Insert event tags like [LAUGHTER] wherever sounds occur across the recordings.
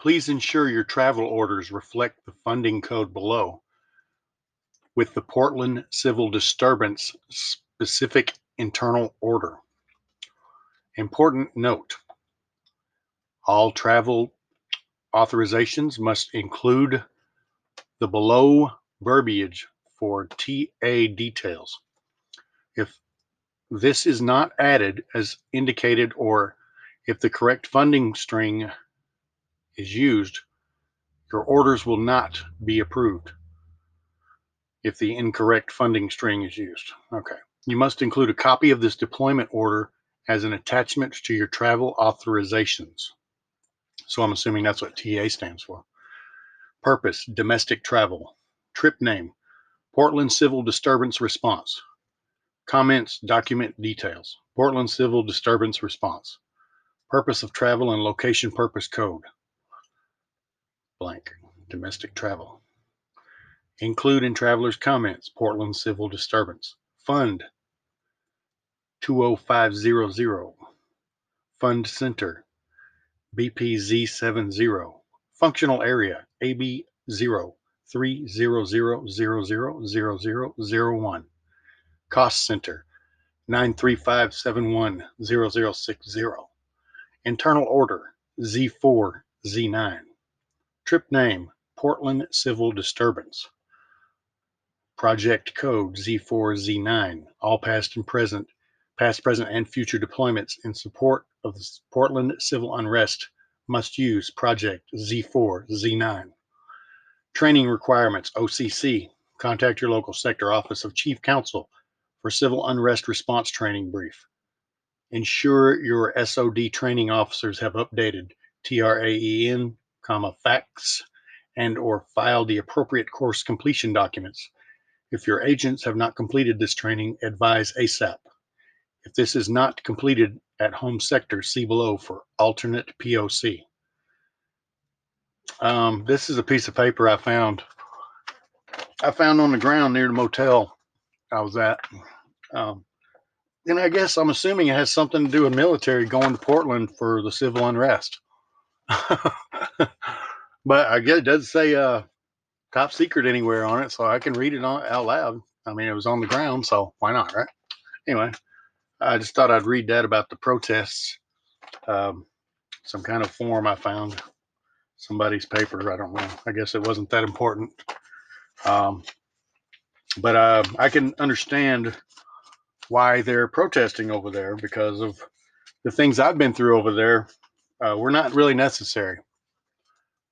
Please ensure your travel orders reflect the funding code below with the Portland Civil Disturbance specific internal order. Important note all travel authorizations must include the below verbiage for TA details. If this is not added as indicated or if the correct funding string is used, your orders will not be approved if the incorrect funding string is used. Okay. You must include a copy of this deployment order as an attachment to your travel authorizations. So I'm assuming that's what TA stands for. Purpose domestic travel. Trip name Portland Civil Disturbance Response. Comments document details. Portland Civil Disturbance Response. Purpose of travel and location purpose code. Blank. Domestic travel. Include in travelers' comments Portland Civil Disturbance. Fund 20500. Fund Center BPZ70. Functional Area AB0 300000001. Cost Center 935710060. Internal Order Z4 Z9. Trip Name Portland Civil Disturbance. Project Code Z4Z9, all past and present, past, present, and future deployments in support of the Portland civil unrest must use Project Z4Z9. Training requirements OCC. Contact your local sector office of Chief Counsel for Civil Unrest Response Training Brief. Ensure your SOD training officers have updated TRAEN, comma, facts, and or file the appropriate course completion documents if your agents have not completed this training, advise ASAP. If this is not completed at home sector, see below for alternate POC. Um, this is a piece of paper I found. I found on the ground near the motel I was at. Um, and I guess I'm assuming it has something to do with military going to Portland for the civil unrest. [LAUGHS] [LAUGHS] but I guess it does say uh, top secret anywhere on it, so I can read it on, out loud. I mean, it was on the ground, so why not, right? Anyway, I just thought I'd read that about the protests. Um, some kind of form I found, somebody's paper. I don't know. I guess it wasn't that important. Um, but uh, I can understand why they're protesting over there because of the things I've been through over there. Uh, were not really necessary.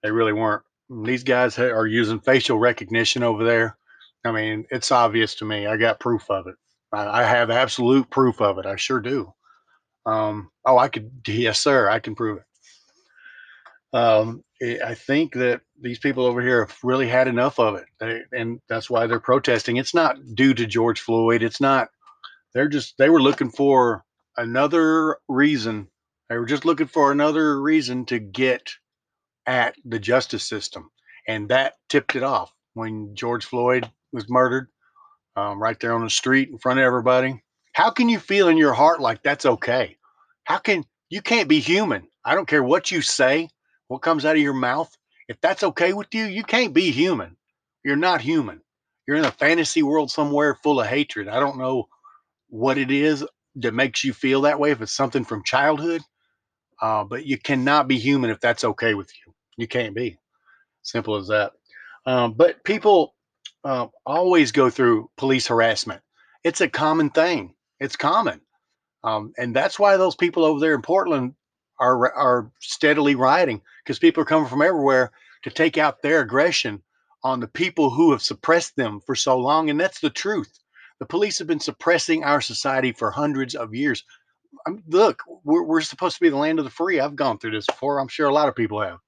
They really weren't these guys are using facial recognition over there. I mean, it's obvious to me. I got proof of it. I, have absolute proof of it. I sure do. Um, oh, I could, [LAUGHS] yes, sir, I can prove it. Um, I think that these people over here have really had enough of it, they, and that's why they're protesting. It's not due to George Floyd. It's not. They're just they were looking for another reason. They were just looking for another reason to get at the justice system. And that tipped it off when George Floyd was murdered um, right there on the street in front of everybody. How can you feel in your heart like that's okay? How can you can't be human? I don't care what you say, what comes out of your mouth. If that's okay with you, you can't be human. You're not human. You're in a fantasy world somewhere full of hatred. I don't know what it is that makes you feel that way, if it's something from childhood, uh, but you cannot be human if that's okay with you. You can't be. Simple as that. Um, but people uh, always go through police harassment. It's a common thing. It's common, um, and that's why those people over there in Portland are are steadily rioting because people are coming from everywhere to take out their aggression on the people who have suppressed them for so long. And that's the truth. The police have been suppressing our society for hundreds of years. I um, look, we're, we're supposed to be the land of the free. I've gone through this before. I'm sure a lot of people have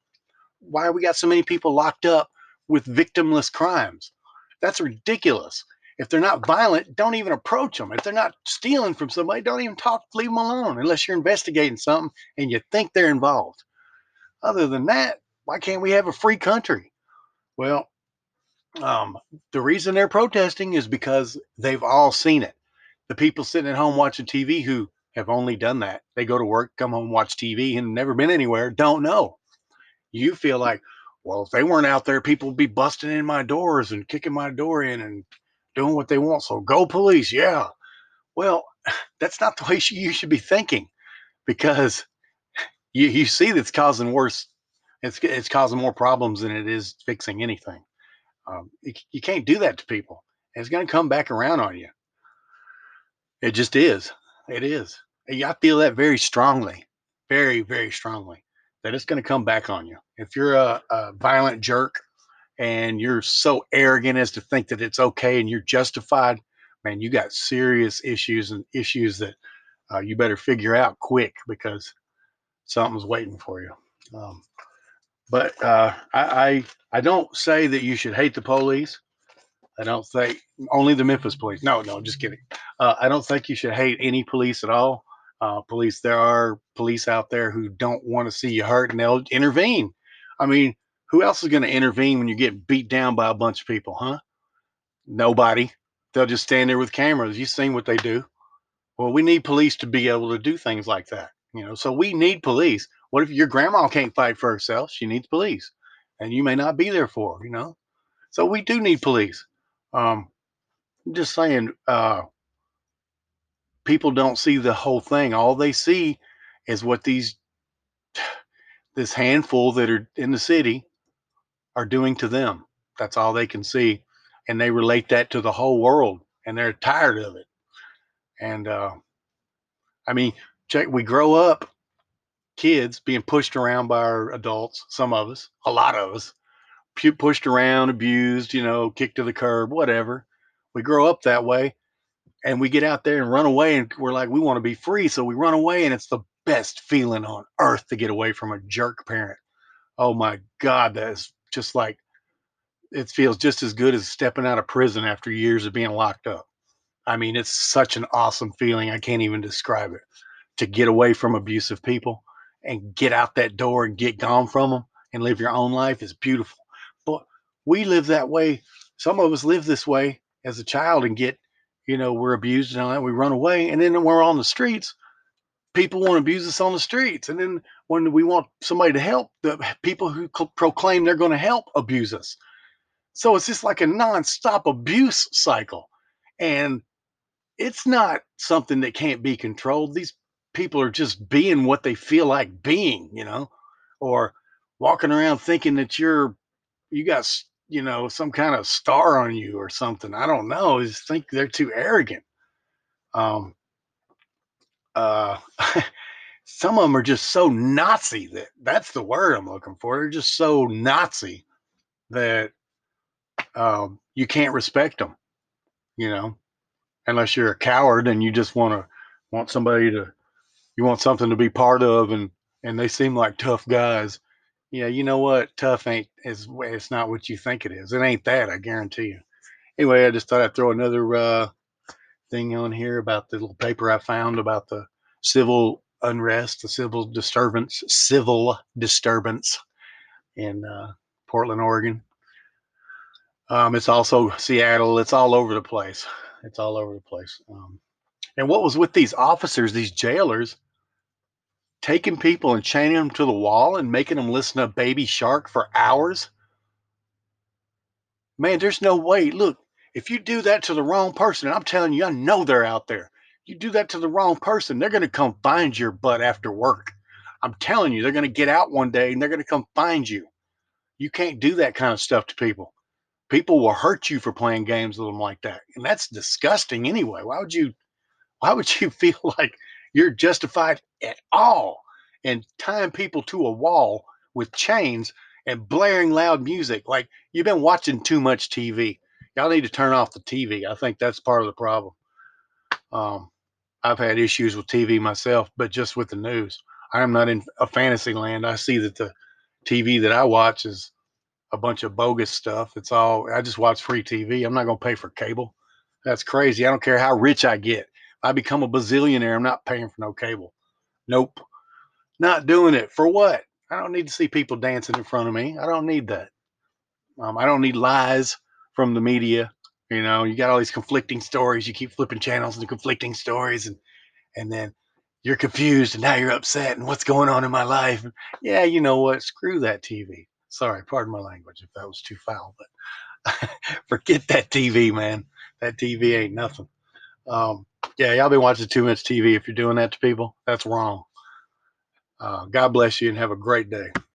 why we got so many people locked up with victimless crimes? That's ridiculous. If they're not violent, don't even approach them. If they're not stealing from somebody, don't even talk, leave them alone unless you're investigating something and you think they're involved. Other than that, why can't we have a free country? Well, um, the reason they're protesting is because they've all seen it. The people sitting at home watching TV who have only done that, they go to work, come home, watch TV, and never been anywhere, don't know You feel like, well, if they weren't out there, people would be busting in my doors and kicking my door in and doing what they want. So go police, yeah. Well, [LAUGHS] that's not the way you should be thinking because you, you see that's causing worse. It's, it's causing more problems than it is fixing anything. Um, you, you can't do that to people. It's going to come back around on you. It just is. It is. I feel that very strongly, very, very strongly that it's going to come back on you. If you're a, a violent jerk and you're so arrogant as to think that it's okay and you're justified, man, you got serious issues and issues that uh, you better figure out quick because something's waiting for you. Um, but uh, I, I, I don't say that you should hate the police. I don't think only the Memphis police. No, no, I'm just kidding. Uh, I don't think you should hate any police at all. Uh, police, there are police out there who don't want to see you hurt and they'll intervene. I mean, who else is going to intervene when you get beat down by a bunch of people, huh? Nobody. They'll just stand there with cameras. You've seen what they do. Well, we need police to be able to do things like that. You know, so we need police. What if your grandma can't fight for herself? She needs police, and you may not be there for her. You know, so we do need police. Um, I'm just saying, uh, people don't see the whole thing. All they see is what these [SIGHS] this handful that are in the city are doing to them. That's all they can see, and they relate that to the whole world, and they're tired of it. And uh, I mean, check. We grow up, kids being pushed around by our adults. Some of us, a lot of us, pushed around, abused, you know, kicked to the curb, whatever. We grow up that way and we get out there and run away and we're like, we want to be free. So we run away and it's the best feeling on earth to get away from a jerk parent. Oh my God, that is just like, it feels just as good as stepping out of prison after years of being locked up. I mean, it's such an awesome feeling. I can't even describe it. To get away from abusive people and get out that door and get gone from them and live your own life is beautiful. But we live that way. Some of us live this way as a child and get, you know, we're abused and all that. We run away. And then we're on the streets, people want to abuse us on the streets. And then when we want somebody to help, the people who proclaim they're going to help abuse us. So it's just like a nonstop abuse cycle. And it's not something that can't be controlled. These people are just being what they feel like being, you know, or walking around thinking that you're you got you know some kind of star on you or something. I don't know. I just think they're too arrogant. Um, uh, [LAUGHS] some of them are just so Nazi that that's the word I'm looking for. They're just so Nazi that um, you can't respect them. You know, unless you're a coward and you just want to want somebody to you want something to be part of and and they seem like tough guys yeah, you know what? Tough ain't is it's not what you think it is. It ain't that, I guarantee you. Anyway, I just thought I'd throw another uh, thing on here about the little paper I found about the civil unrest, the civil disturbance, civil disturbance in uh, Portland, Oregon. Um, it's also Seattle. It's all over the place. It's all over the place. Um, and what was with these officers, these jailers? Taking people and chaining them to the wall and making them listen to Baby Shark for hours? Man, there's no way. Look, if you do that to the wrong person, and I'm telling you, I know they're out there. You do that to the wrong person, they're going to come find your butt after work. I'm telling you, they're going to get out one day and they're going to come find you. You can't do that kind of stuff to people. People will hurt you for playing games with them like that. And that's disgusting anyway. Why would you why would you [LAUGHS] feel like you're justified at all in tying people to a wall with chains and blaring loud music. Like you've been watching too much TV. Y'all need to turn off the TV. I think that's part of the problem. Um, I've had issues with TV myself, but just with the news. I am not in a fantasy land. I see that the TV that I watch is a bunch of bogus stuff. It's all I just watch free TV. I'm not going to pay for cable. That's crazy. I don't care how rich I get. I become a bazillionaire, I'm not paying for no cable. Nope. Not doing it. For what? I don't need to see people dancing in front of me. I don't need that. Um, I don't need lies from the media. You know, you got all these conflicting stories. You keep flipping channels and conflicting stories, and and then you're confused and now you're upset and what's going on in my life. Yeah, you know what? Screw that TV. Sorry, pardon my language if that was too foul, but [LAUGHS] forget that TV, man. That TV ain't nothing. Um, yeah, y'all been watching too much TV. If you're doing that to people, that's wrong. Uh, God bless you and have a great day.